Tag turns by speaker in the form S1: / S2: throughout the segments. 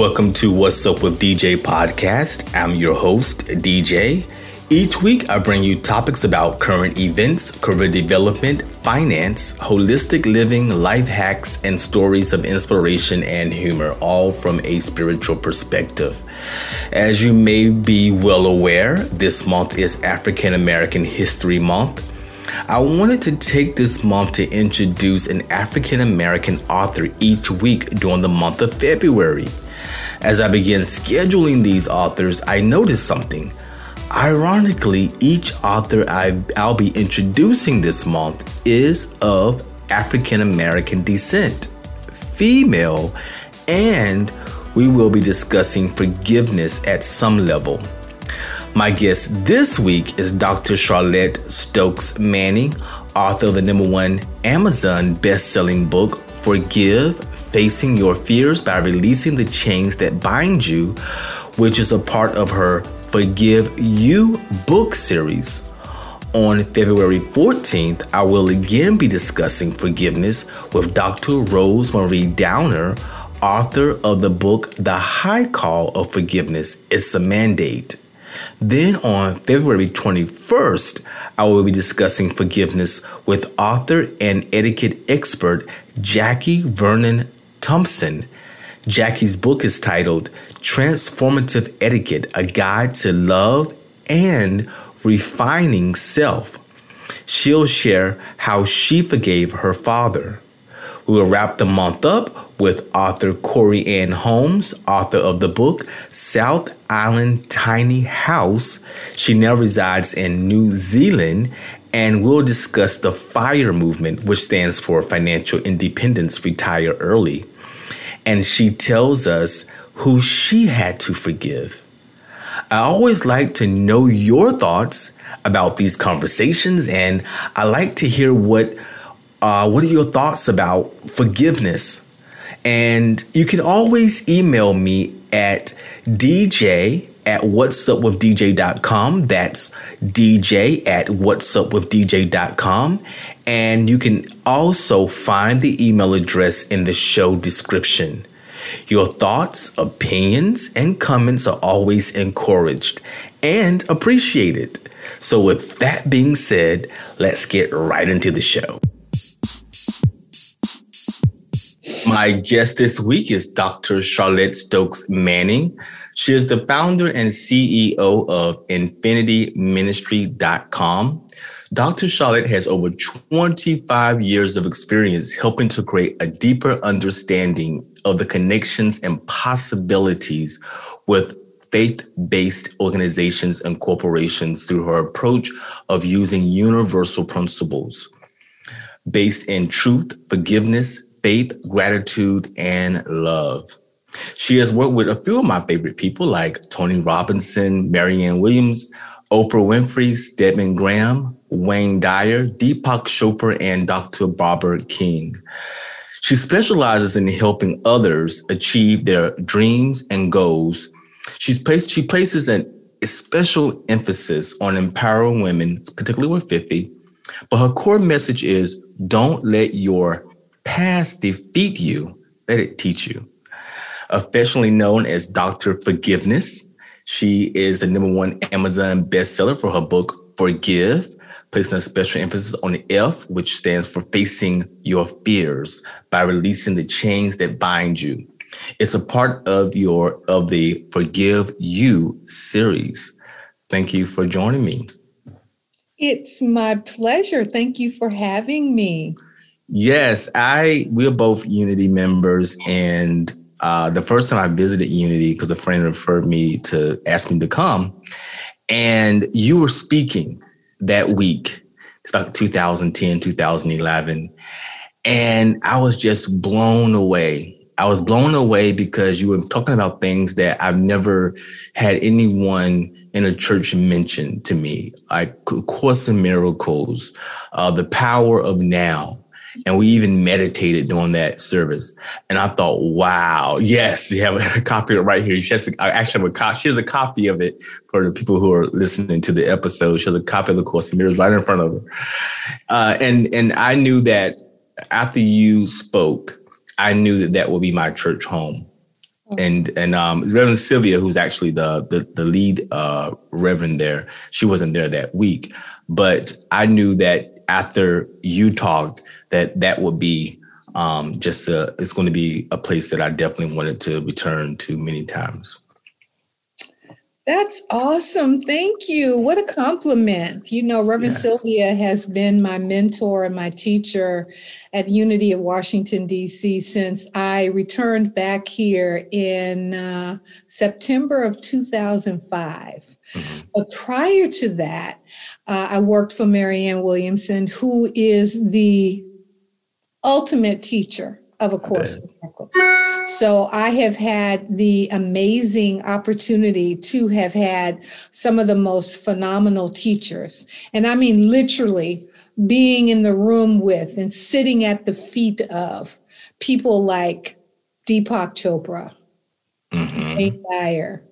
S1: Welcome to What's Up with DJ podcast. I'm your host, DJ. Each week, I bring you topics about current events, career development, finance, holistic living, life hacks, and stories of inspiration and humor, all from a spiritual perspective. As you may be well aware, this month is African American History Month. I wanted to take this month to introduce an African American author each week during the month of February. As I began scheduling these authors, I noticed something. Ironically, each author I, will be introducing this month is of African American descent, female, and we will be discussing forgiveness at some level. My guest this week is Dr. Charlotte Stokes Manning, author of the number one Amazon best-selling book, Forgive Facing Your Fears by Releasing the Chains That Bind You, which is a part of her Forgive You book series. On February 14th, I will again be discussing forgiveness with Dr. Rose Marie Downer, author of the book The High Call of Forgiveness It's a Mandate. Then on February 21st, I will be discussing forgiveness with author and etiquette expert Jackie Vernon Thompson. Jackie's book is titled Transformative Etiquette A Guide to Love and Refining Self. She'll share how she forgave her father. We will wrap the month up with author Corey Ann Holmes, author of the book South Island Tiny House. She now resides in New Zealand and we'll discuss the FIRE movement, which stands for Financial Independence Retire Early and she tells us who she had to forgive. I always like to know your thoughts about these conversations, and I like to hear what uh, what are your thoughts about forgiveness. And you can always email me at dj at whatsupwithdj.com. That's dj at whatsupwithdj.com. And you can also find the email address in the show description. Your thoughts, opinions, and comments are always encouraged and appreciated. So, with that being said, let's get right into the show. My guest this week is Dr. Charlotte Stokes Manning. She is the founder and CEO of infinityministry.com. Dr. Charlotte has over 25 years of experience helping to create a deeper understanding of the connections and possibilities with faith based organizations and corporations through her approach of using universal principles based in truth, forgiveness, faith, gratitude, and love. She has worked with a few of my favorite people like Tony Robinson, Marianne Williams, Oprah Winfrey, Stedman Graham, Wayne Dyer, Deepak Chopra, and Dr. Barbara King. She specializes in helping others achieve their dreams and goals. She's placed, she places an, special emphasis on empowering women, particularly with 50. But her core message is don't let your past defeat you, let it teach you. Affectionately known as Dr. Forgiveness, she is the number one Amazon bestseller for her book, Forgive, placing a special emphasis on the F, which stands for facing your fears by releasing the chains that bind you. It's a part of your of the Forgive You series. Thank you for joining me.
S2: It's my pleasure. Thank you for having me.
S1: Yes, I we're both Unity members and uh, the first time I visited Unity, because a friend referred me to ask me to come, and you were speaking that week. It's about 2010, 2011. And I was just blown away. I was blown away because you were talking about things that I've never had anyone in a church mention to me, like Course in Miracles, uh, the power of now, and we even meditated during that service. And I thought, wow, yes, you have a copy of it right here. She has a, I actually have a copy. She has a copy of it for the people who are listening to the episode. She has a copy of the Course in Miracles right in front of her. Uh, and and I knew that after you spoke, I knew that that would be my church home. and and um, Reverend Sylvia, who's actually the the, the lead uh, reverend there, she wasn't there that week, but I knew that after you talked, that that would be um, just a, it's going to be a place that I definitely wanted to return to many times.
S2: That's awesome. Thank you. What a compliment. You know, Reverend yes. Sylvia has been my mentor and my teacher at Unity of Washington, D.C. since I returned back here in uh, September of 2005. Mm-hmm. But prior to that, uh, I worked for Marianne Williamson, who is the ultimate teacher of A Course in Miracles. So I have had the amazing opportunity to have had some of the most phenomenal teachers. And I mean, literally being in the room with and sitting at the feet of people like Deepak Chopra, mm-hmm. Dyer,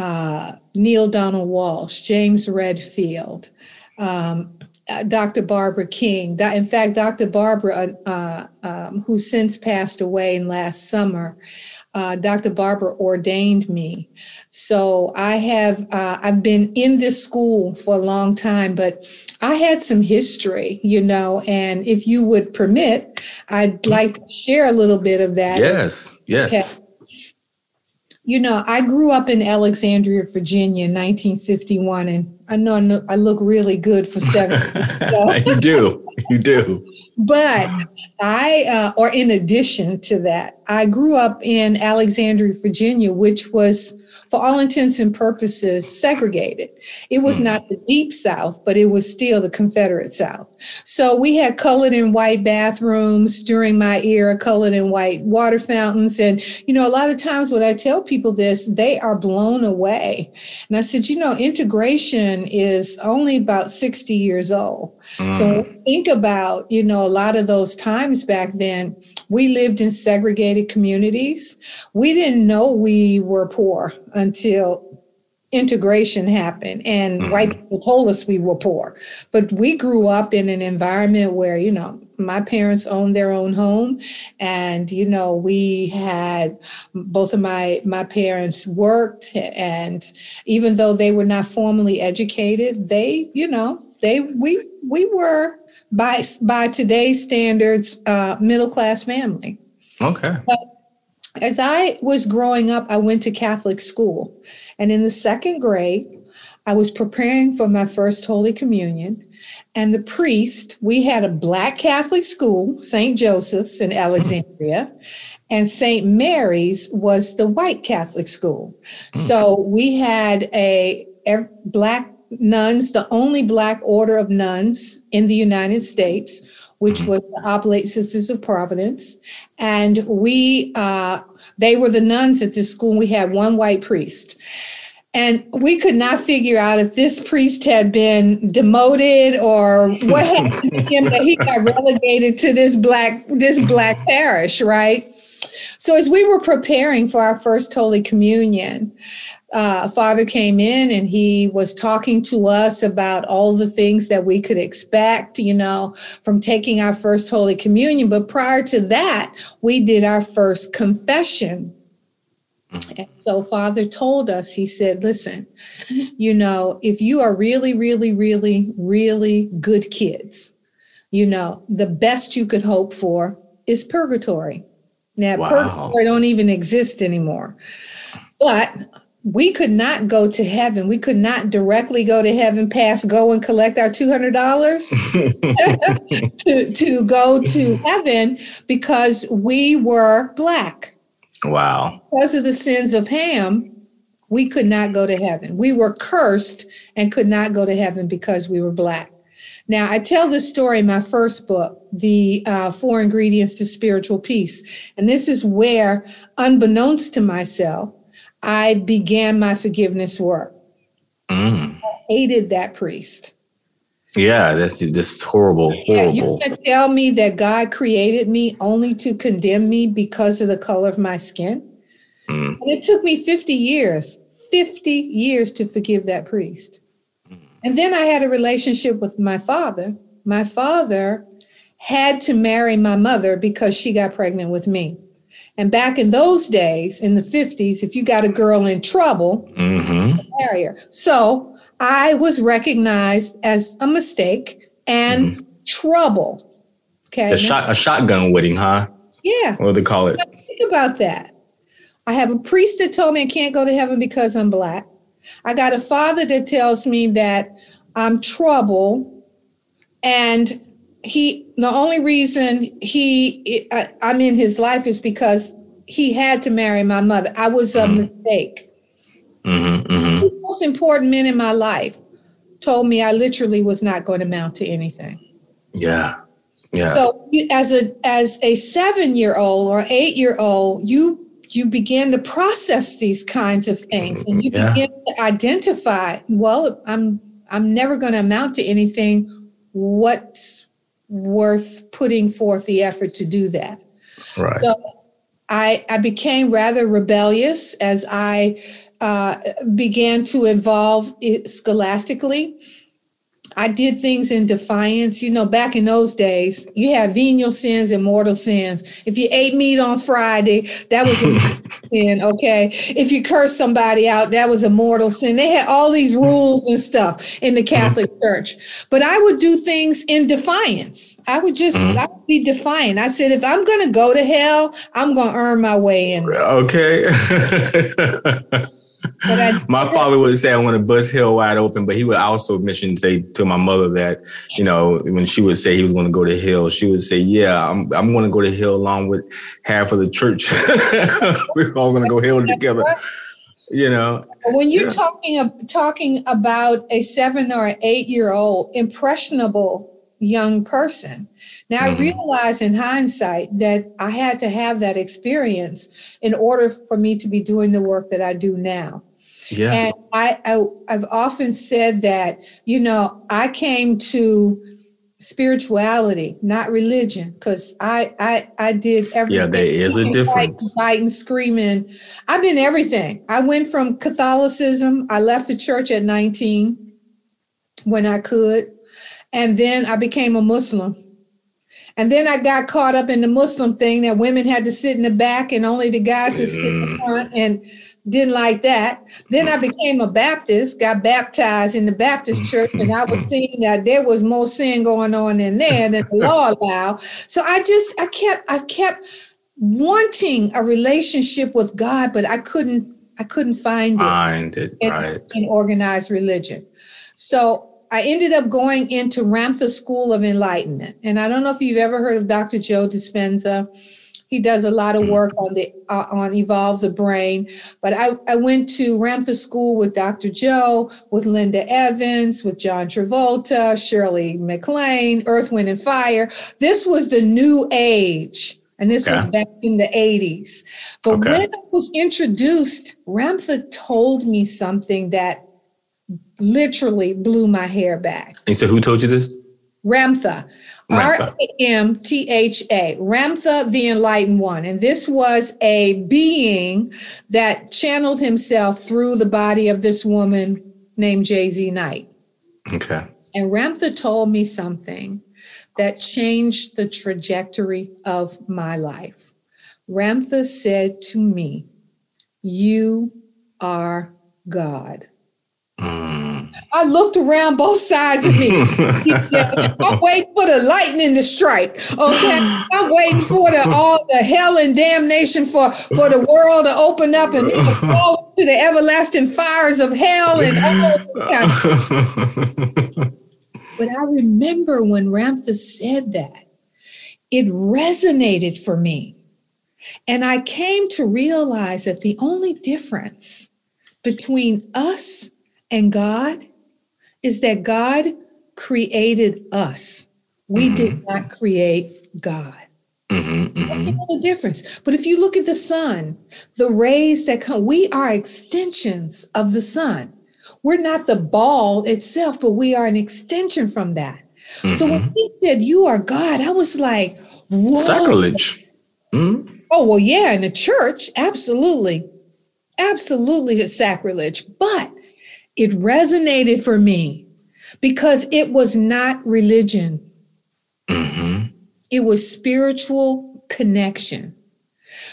S2: uh, Neale Donald Walsch, James Redfield, um, uh, Dr. Barbara King. In fact, Dr. Barbara, uh, um, who since passed away in last summer, uh, Dr. Barbara ordained me. So I have uh, I've been in this school for a long time, but I had some history, you know. And if you would permit, I'd like to share a little bit of that.
S1: Yes, yes. Okay.
S2: You know, I grew up in Alexandria, Virginia in 1951, and I know I, know, I look really good for seven.
S1: So. you do, you do.
S2: But I, uh, or in addition to that, I grew up in Alexandria, Virginia, which was for all intents and purposes, segregated. It was mm. not the deep South, but it was still the Confederate South. So we had colored and white bathrooms during my era, colored and white water fountains. And, you know, a lot of times when I tell people this, they are blown away. And I said, you know, integration is only about 60 years old. Mm. So think about, you know, a lot of those times back then, we lived in segregated communities. We didn't know we were poor until integration happened and mm-hmm. white people told us we were poor but we grew up in an environment where you know my parents owned their own home and you know we had both of my my parents worked and even though they were not formally educated they you know they we we were by by today's standards uh middle class family
S1: okay
S2: but as I was growing up, I went to Catholic school. And in the second grade, I was preparing for my first Holy Communion. And the priest, we had a Black Catholic school, St. Joseph's in Alexandria, and St. Mary's was the white Catholic school. Hmm. So we had a, a Black nuns, the only Black order of nuns in the United States which was the Oblate Sisters of Providence. And we, uh, they were the nuns at this school. We had one white priest. And we could not figure out if this priest had been demoted or what happened to him that he got relegated to this black this black parish, right? So as we were preparing for our first Holy Communion, uh, father came in and he was talking to us about all the things that we could expect, you know, from taking our first Holy Communion. But prior to that, we did our first confession. Mm-hmm. And so father told us, he said, listen, you know, if you are really, really, really, really good kids, you know, the best you could hope for is purgatory. Now, wow. purgatory don't even exist anymore. But we could not go to heaven. We could not directly go to heaven, pass go and collect our $200 to, to go to heaven because we were Black.
S1: Wow.
S2: Because of the sins of Ham, we could not go to heaven. We were cursed and could not go to heaven because we were Black. Now, I tell this story in my first book, The uh, Four Ingredients to Spiritual Peace. And this is where, unbeknownst to myself, I began my forgiveness work. Mm. I hated that priest.
S1: Yeah, that's this horrible, horrible. Yeah, you
S2: can tell me that God created me only to condemn me because of the color of my skin. Mm. And it took me 50 years, 50 years to forgive that priest. And then I had a relationship with my father. My father had to marry my mother because she got pregnant with me. And back in those days, in the 50s, if you got a girl in trouble, mm-hmm. marry her. So I was recognized as a mistake and mm-hmm. trouble.
S1: Okay. A, shot, a shotgun wedding, huh?
S2: Yeah.
S1: What do they call it?
S2: Think about that. I have a priest that told me I can't go to heaven because I'm black. I got a father that tells me that I'm trouble. And he, the only reason he, I, am in his life is because he had to marry my mother. I was a mm-hmm. mistake. Mm-hmm, mm-hmm. The most important men in my life told me I literally was not going to amount to anything.
S1: Yeah. Yeah.
S2: So you, as a as a seven year old or eight year old, you you begin to process these kinds of things and you yeah. begin to identify well i'm i'm never going to amount to anything. What's worth putting forth the effort to do that?
S1: Right. So
S2: i i became rather rebellious as i uh, began to evolve scholastically I did things in defiance. You know, back in those days, you had venial sins and mortal sins. If you ate meat on Friday, that was a sin, okay? If you cursed somebody out, that was a mortal sin. They had all these rules and stuff in the Catholic Church. But I would do things in defiance. I would just mm-hmm. I would be defiant. I said, if I'm going to go to hell, I'm going to earn my way in.
S1: Okay. my father would say I want to bust hell wide open, but he would also mention say to my mother that, you know, when she would say he was going to go to hell, she would say, "Yeah, I'm I'm going to go to hell along with half of the church. We're all going to go hell together." You know.
S2: When you're yeah. talking talking about a seven or eight year old impressionable young person. Now mm-hmm. I realize in hindsight that I had to have that experience in order for me to be doing the work that I do now. Yeah. And I, I I've often said that, you know, I came to spirituality, not religion, because I, I I did everything.
S1: Yeah, there is a difference.
S2: Fighting, screaming. I've been everything. I went from Catholicism. I left the church at 19 when I could. And then I became a Muslim. And then I got caught up in the Muslim thing that women had to sit in the back and only the guys would sit in the mm. front and didn't like that. Then I became a Baptist, got baptized in the Baptist church, and I was seeing that there was more sin going on in there than the law allowed. So I just I kept I kept wanting a relationship with God, but I couldn't I couldn't find it.
S1: Find it in, right
S2: in organized religion. So I ended up going into Ramtha School of Enlightenment. And I don't know if you've ever heard of Dr. Joe Dispenza. He does a lot of mm. work on the uh, on evolve the brain. But I, I went to Ramtha School with Dr. Joe, with Linda Evans, with John Travolta, Shirley MacLaine, Earth, Wind, and Fire. This was the new age. And this okay. was back in the 80s. But okay. when I was introduced, Ramtha told me something that literally blew my hair back.
S1: And so, who told you this?
S2: Ramtha, R A M T H A, Ramtha the Enlightened One. And this was a being that channeled himself through the body of this woman named JZ Knight.
S1: Okay.
S2: And Ramtha told me something that changed the trajectory of my life. Ramtha said to me, You are God. I looked around both sides of me. I'm waiting for the lightning to strike. Okay, I'm waiting for the all the hell and damnation for for the world to open up and fall to the everlasting fires of hell and all. but I remember when Ramtha said that, it resonated for me, and I came to realize that the only difference between us and God is that God created us. We mm-hmm. did not create God. Mm-hmm, mm-hmm. the difference. But if you look at the sun, the rays that come, we are extensions of the sun. We're not the ball itself, but we are an extension from that. Mm-hmm. So when mm-hmm. he said, You are God, I was like, Whoa.
S1: Sacrilege.
S2: Mm-hmm. Oh, well, yeah, in the church, absolutely. Absolutely, it's sacrilege. But it resonated for me because it was not religion, mm-hmm. it was spiritual connection.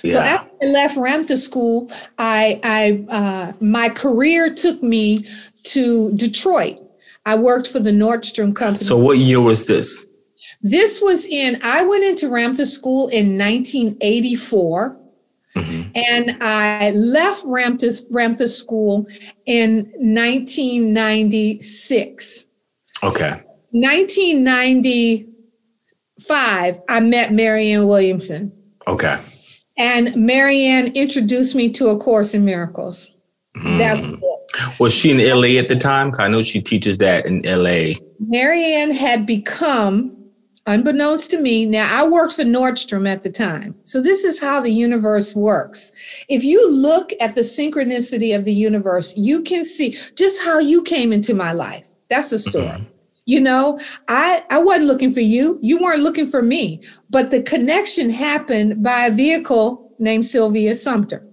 S2: Yeah. So after I left Ramtha School, I, I uh, my career took me to Detroit. I worked for the Nordstrom company.
S1: So what year was this?
S2: This was in, I went into Ramtha School in 1984. Mm-hmm. And I left Ramtha, Ramtha School in 1996.
S1: Okay.
S2: 1995, I met Marianne Williamson.
S1: Okay.
S2: And Marianne introduced me to A Course in Miracles.
S1: Mm. That was, was she in LA at the time? I know she teaches that in LA.
S2: Marianne had become unbeknownst to me, now I worked for Nordstrom at the time. So this is how the universe works. If you look at the synchronicity of the universe, you can see just how you came into my life. That's a story. Mm-hmm. You know, I I wasn't looking for you. You weren't looking for me. But the connection happened by a vehicle named Sylvia Sumter.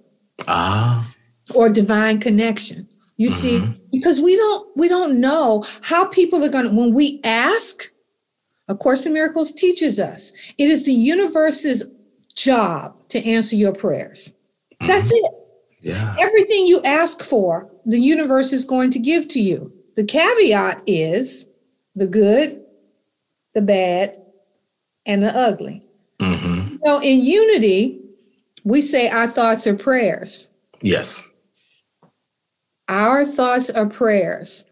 S1: Ah.
S2: Or divine connection. You mm-hmm. see, because we don't we don't know how people are going to when we ask a Course in Miracles teaches us it is the universe's job to answer your prayers. Mm-hmm. That's it.
S1: Yeah.
S2: Everything you ask for, the universe is going to give to you. The caveat is the good, the bad, and the ugly. Mm-hmm. So in unity, we say our thoughts are prayers.
S1: Yes.
S2: Our thoughts are prayers.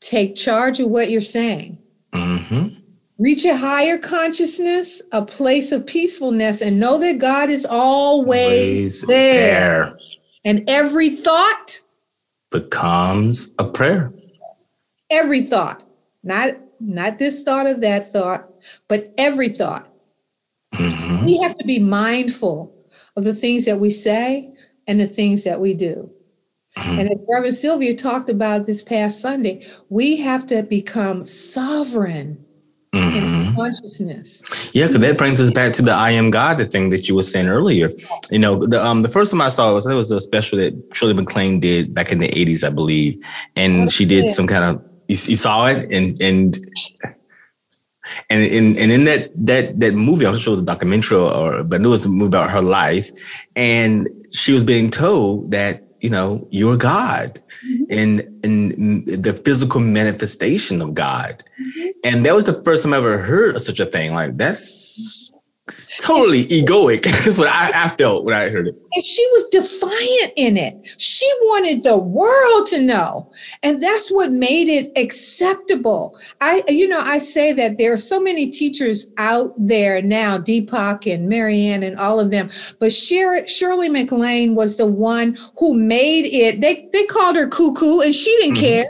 S2: Take charge of what you're saying.
S1: Mm-hmm.
S2: Reach a higher consciousness, a place of peacefulness, and know that God is always there. there. And every thought
S1: becomes a prayer.
S2: Every thought, not not this thought or that thought, but every thought. Mm-hmm. We have to be mindful of the things that we say and the things that we do. Mm-hmm. And as Reverend Sylvia talked about this past Sunday, we have to become sovereign mm-hmm. consciousness.
S1: Yeah, because that brings us back to the I am God, the thing that you were saying earlier. You know, the um the first time I saw it was it was a special that Shirley MacLaine did back in the 80s, I believe. And oh, she did some kind of you, you saw it and and and in and in that that that movie, I'm not sure it was a documentary or but it was a movie about her life. And she was being told that you know you're god mm-hmm. and and the physical manifestation of god mm-hmm. and that was the first time i ever heard of such a thing like that's totally egoic. That's what I, I, felt when I heard it.
S2: And she was defiant in it. She wanted the world to know. And that's what made it acceptable. I, you know, I say that there are so many teachers out there now, Deepak and Marianne and all of them. But Shirley MacLaine was the one who made it. They they called her cuckoo and she didn't mm-hmm. care.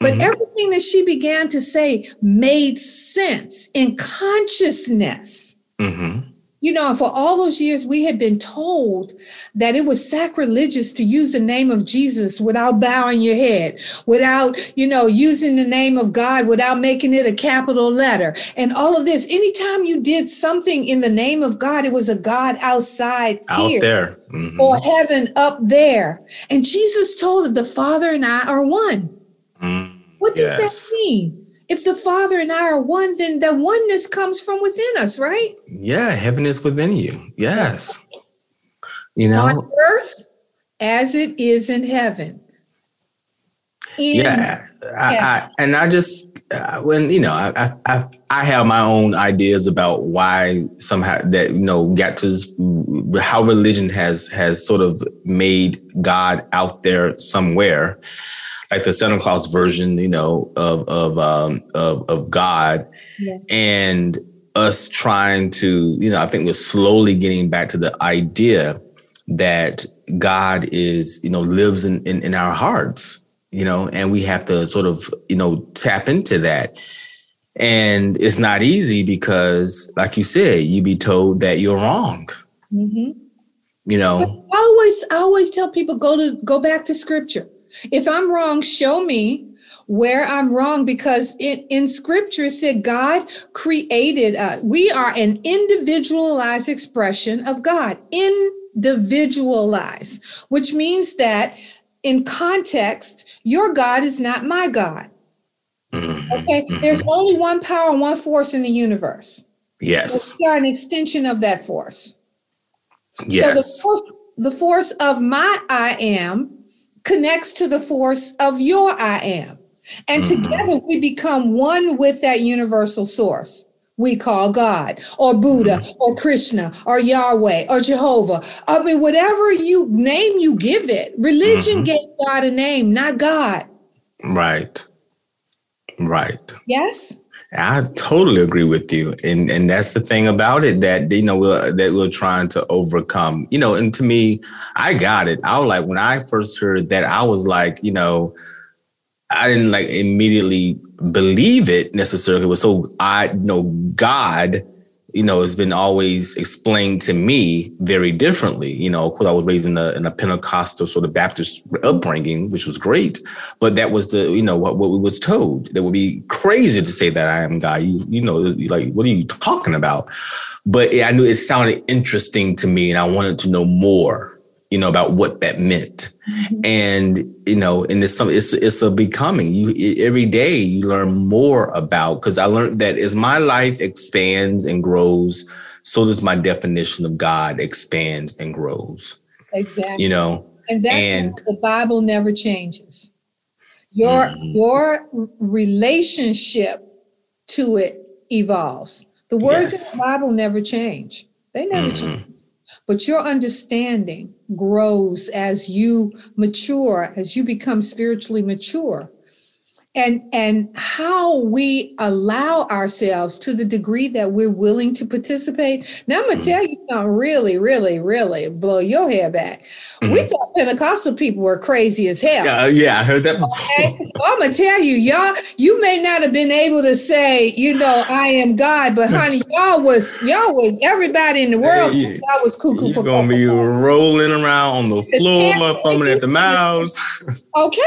S2: But mm-hmm. everything that she began to say made sense in consciousness.
S1: Mm-hmm.
S2: You know, for all those years, we had been told that it was sacrilegious to use the name of Jesus without bowing your head, without, you know, using the name of God without making it a capital letter, and all of this. Anytime you did something in the name of God, it was a God outside
S1: out
S2: here,
S1: there, mm-hmm.
S2: or heaven up there. And Jesus told that the Father and I are one.
S1: Mm,
S2: what does yes. that mean? If the Father and I are one, then the oneness comes from within us, right?
S1: Yeah, heaven is within you. Yes. You know,
S2: on earth as it is in heaven.
S1: In yeah, I, I, and I just uh, when you know I, I I have my own ideas about why somehow that you know got to how religion has has sort of made God out there somewhere like the Santa Claus version, you know, of of um, of, of God, yeah. and us trying to, you know, I think we're slowly getting back to the idea that God is, you know, lives in, in, in our hearts, you know, and we have to sort of, you know, tap into that. And it's not easy because, like you said, you be told that you're wrong.
S2: Mm-hmm.
S1: You know,
S2: I always, I always tell people go to go back to scripture. If I'm wrong, show me where I'm wrong because it, in scripture it said God created us. We are an individualized expression of God, individualized, which means that in context, your God is not my God.
S1: Mm-hmm.
S2: Okay, mm-hmm. there's only one power, one force in the universe.
S1: Yes,
S2: we are an extension of that force.
S1: Yes.
S2: So the, the force of my I am connects to the force of your I am. And mm-hmm. together we become one with that universal source we call God or Buddha mm-hmm. or Krishna or Yahweh or Jehovah. I mean, whatever you name you give it. Religion mm-hmm. gave God a name, not God.
S1: Right. Right.
S2: Yes.
S1: I totally agree with you, and and that's the thing about it that you know we're, that we're trying to overcome. You know, and to me, I got it. I was like when I first heard that, I was like, you know, I didn't like immediately believe it necessarily. It was so I you know God you know, it's been always explained to me very differently. You know, of course, I was raised in a, in a Pentecostal sort of Baptist upbringing, which was great, but that was the you know what what we was told. That would be crazy to say that I am God. You you know, like what are you talking about? But I knew it sounded interesting to me, and I wanted to know more you know, about what that meant. Mm-hmm. And, you know, and it's some, it's, it's a becoming you every day you learn more about, cause I learned that as my life expands and grows, so does my definition of God expands and grows.
S2: Exactly.
S1: You know,
S2: and that's and the Bible never changes. Your, mm-hmm. your relationship to it evolves. The words yes. in the Bible never change. They never mm-hmm. change. But your understanding grows as you mature, as you become spiritually mature and and how we allow ourselves to the degree that we're willing to participate now i'm going to mm-hmm. tell you something really really really blow your hair back mm-hmm. we thought pentecostal people were crazy as hell
S1: uh, yeah i heard that okay?
S2: so i'm going to tell you y'all you may not have been able to say you know i am god but honey y'all was y'all was everybody in the world yeah. y'all was cuckoo
S1: You're
S2: for
S1: gonna be rolling around on the floor foaming at the mouths
S2: okay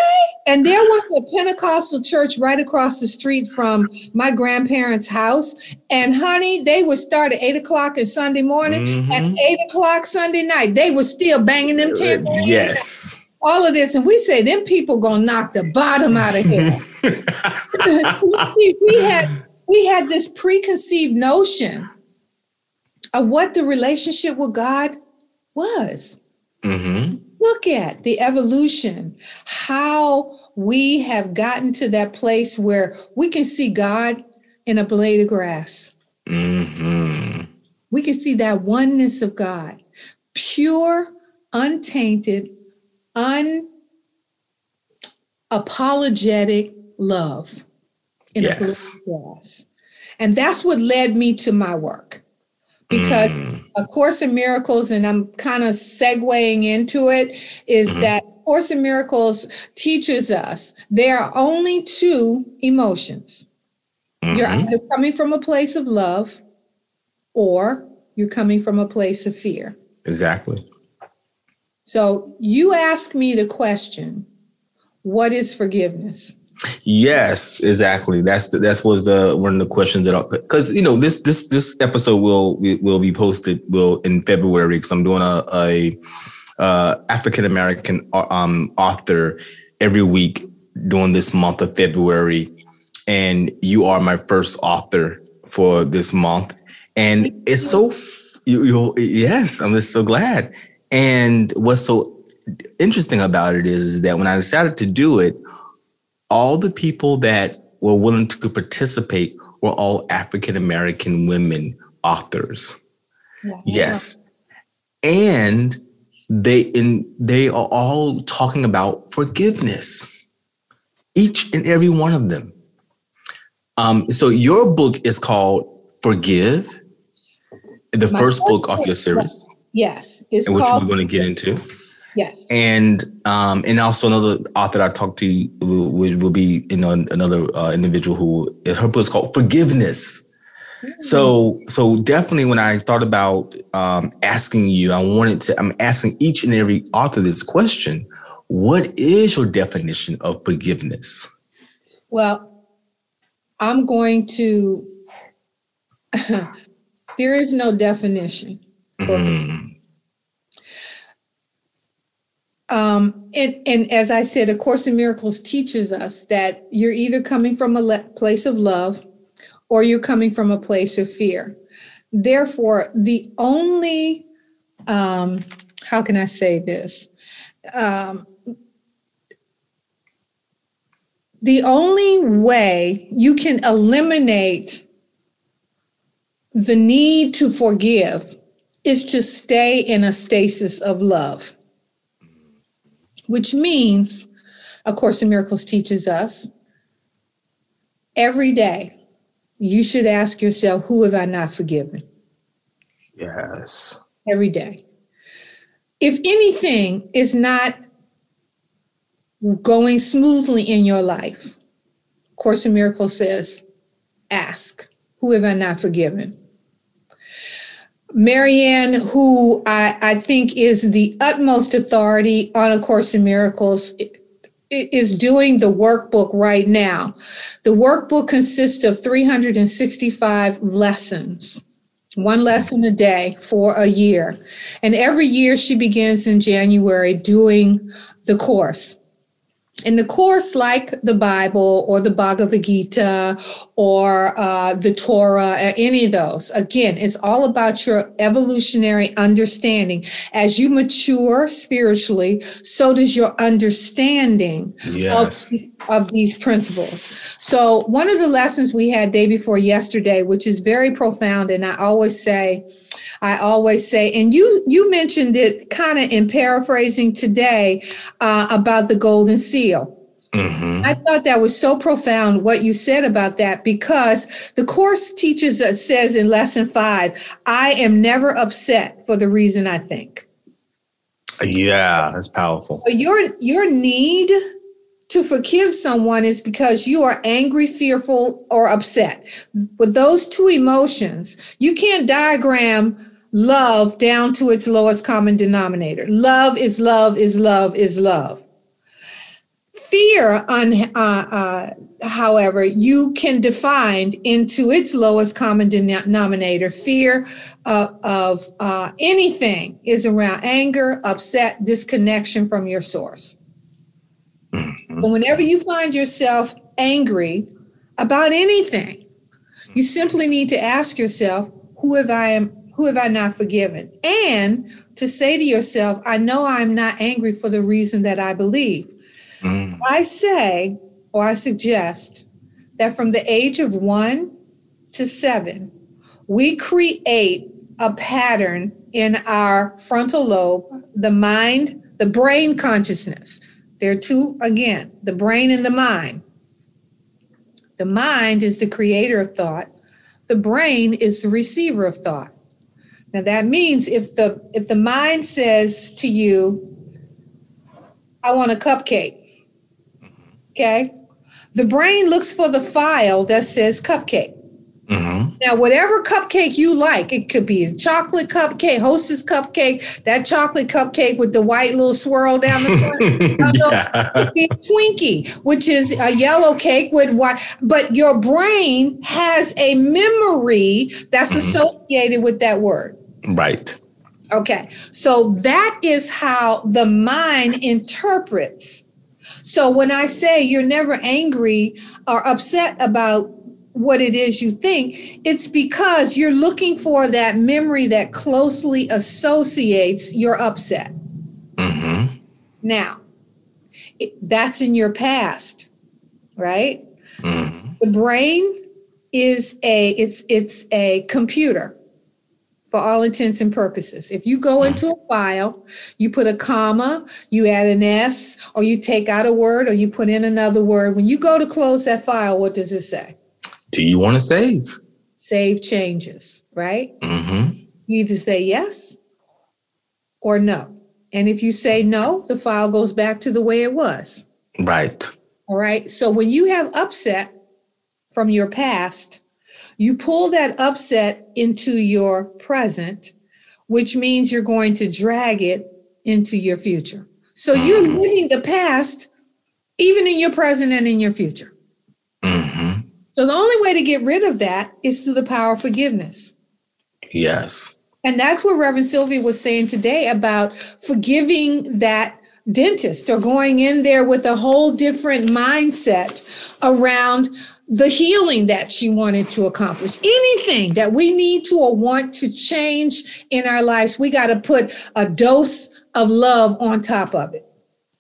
S2: and there was a pentecostal church right across the street from my grandparents' house. And honey, they would start at eight o'clock on Sunday morning. Mm-hmm. At eight o'clock Sunday night, they were still banging them tambourines.
S1: Yes.
S2: All of this, and we said, them people gonna knock the bottom out of here. we had we had this preconceived notion of what the relationship with God was. Mm-hmm look at the evolution, how we have gotten to that place where we can see God in a blade of grass. Mm-hmm. We can see that oneness of God, pure, untainted, unapologetic love in yes. a blade of grass. And that's what led me to my work because mm. A Course in Miracles, and I'm kind of segueing into it, is mm-hmm. that Course in Miracles teaches us there are only two emotions. Mm-hmm. You're either coming from a place of love or you're coming from a place of fear.
S1: Exactly.
S2: So you ask me the question, what is forgiveness?
S1: Yes, exactly. That's the, that's was the one of the questions that because you know this this this episode will will be posted will in February because I'm doing a, a uh, African American um, author every week during this month of February, and you are my first author for this month, and it's so you, you yes, I'm just so glad. And what's so interesting about it is, is that when I decided to do it all the people that were willing to participate were all African American women authors. Yeah. Yes. And they in they are all talking about forgiveness. Each and every one of them. Um, so your book is called Forgive, the My first book off your series.
S2: Yes,
S1: it's which we're going to get into.
S2: Yes.
S1: And um, and also another author I talked to will, will be you know another uh, individual who her book is called Forgiveness. Mm-hmm. So so definitely when I thought about um, asking you, I wanted to. I'm asking each and every author this question: What is your definition of forgiveness?
S2: Well, I'm going to. there is no definition for mm. Um, and, and as I said, A Course in Miracles teaches us that you're either coming from a le- place of love or you're coming from a place of fear. Therefore, the only um, how can I say this? Um, the only way you can eliminate the need to forgive is to stay in a stasis of love, which means, A Course in Miracles teaches us every day you should ask yourself, Who have I not forgiven?
S1: Yes.
S2: Every day. If anything is not going smoothly in your life, Course in Miracles says, Ask, Who have I not forgiven? Marianne, who I, I think is the utmost authority on A Course in Miracles, is doing the workbook right now. The workbook consists of 365 lessons, one lesson a day for a year. And every year she begins in January doing the course in the course like the bible or the bhagavad gita or uh, the torah uh, any of those again it's all about your evolutionary understanding as you mature spiritually so does your understanding
S1: yes.
S2: of, of these principles so one of the lessons we had day before yesterday which is very profound and i always say I always say, and you you mentioned it kind of in paraphrasing today uh, about the golden seal. Mm-hmm. I thought that was so profound what you said about that because the course teaches us says in lesson five, I am never upset for the reason I think.
S1: Yeah, that's powerful.
S2: So your your need to forgive someone is because you are angry, fearful, or upset. With those two emotions, you can't diagram love down to its lowest common denominator. Love is love is love is love. Fear, on, uh, uh, however, you can define into its lowest common denominator. Fear uh, of uh, anything is around anger, upset, disconnection from your source. Mm-hmm. But whenever you find yourself angry about anything, you simply need to ask yourself, who have I am who have I not forgiven? And to say to yourself, I know I'm not angry for the reason that I believe. Mm. I say, or I suggest, that from the age of one to seven, we create a pattern in our frontal lobe, the mind, the brain consciousness. There are two, again, the brain and the mind. The mind is the creator of thought, the brain is the receiver of thought. Now that means if the if the mind says to you, I want a cupcake, okay? The brain looks for the file that says cupcake. Mm-hmm. Now, whatever cupcake you like, it could be a chocolate cupcake, hostess cupcake, that chocolate cupcake with the white little swirl down the front. yeah. It could be Twinkie, which is a yellow cake with white. But your brain has a memory that's mm-hmm. associated with that word.
S1: Right.
S2: Okay. So that is how the mind interprets. So when I say you're never angry or upset about what it is you think, it's because you're looking for that memory that closely associates your upset. Mm-hmm. Now, it, that's in your past, right? Mm-hmm. The brain is a it's it's a computer for all intents and purposes. If you go into a file, you put a comma, you add an S, or you take out a word, or you put in another word. When you go to close that file, what does it say?
S1: Do you want to save?
S2: Save changes, right? Mm-hmm. You either say yes or no. And if you say no, the file goes back to the way it was.
S1: Right.
S2: All right. So when you have upset from your past, you pull that upset into your present, which means you're going to drag it into your future. So you're mm-hmm. living the past, even in your present and in your future. Mm-hmm. So the only way to get rid of that is through the power of forgiveness.
S1: Yes.
S2: And that's what Reverend Sylvia was saying today about forgiving that dentist or going in there with a whole different mindset around the healing that she wanted to accomplish. Anything that we need to or want to change in our lives, we got to put a dose of love on top of it.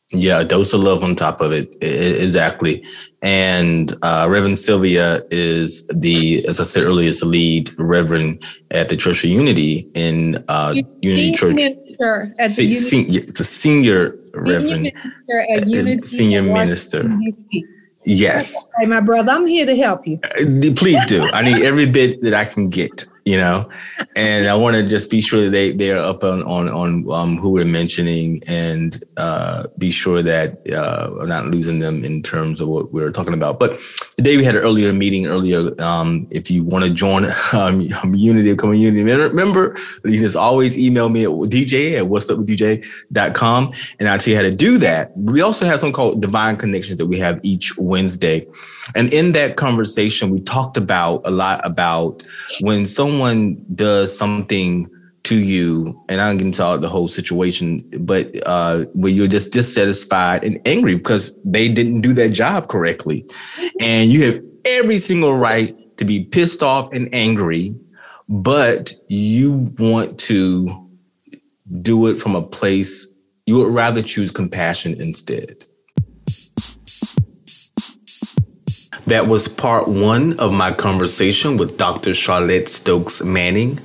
S1: Yeah, a dose of love on top of it. Exactly. And uh, Reverend Sylvia is the, as I said earlier, is the lead reverend at the Church of Unity in uh, Unity Church. Minister at the Se- Unity. Sen- it's a senior, reverend. Minister at Unity. Senior minister. Yes.
S2: Hey, my brother, I'm here to help you. Uh,
S1: please do. I need every bit that I can get you know? And i want to just be sure that they they are up on on on um, who we're mentioning and uh, be sure that uh, i'm not losing them in terms of what we are talking about. But today we had an earlier meeting earlier um, if you want to join um, unity of community remember you just always email me at dj at what's up with dj.com and i'll tell you how to do that. We also have something called divine connections that we have each wednesday and in that conversation we talked about a lot about when someone does something to you, and I'm getting to talk the whole situation, but uh, where you're just dissatisfied and angry because they didn't do their job correctly, and you have every single right to be pissed off and angry, but you want to do it from a place you would rather choose compassion instead. That was part one of my conversation with Dr. Charlotte Stokes Manning.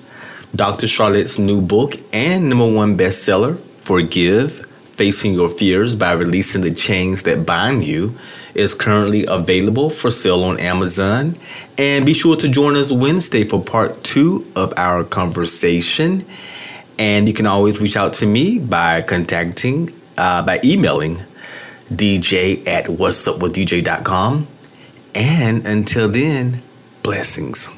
S1: Dr. Charlotte's new book and number one bestseller, Forgive Facing Your Fears by Releasing the Chains That Bind You, is currently available for sale on Amazon. And be sure to join us Wednesday for part two of our conversation. And you can always reach out to me by contacting, uh, by emailing dj at whatsupwithdj.com. And until then, blessings.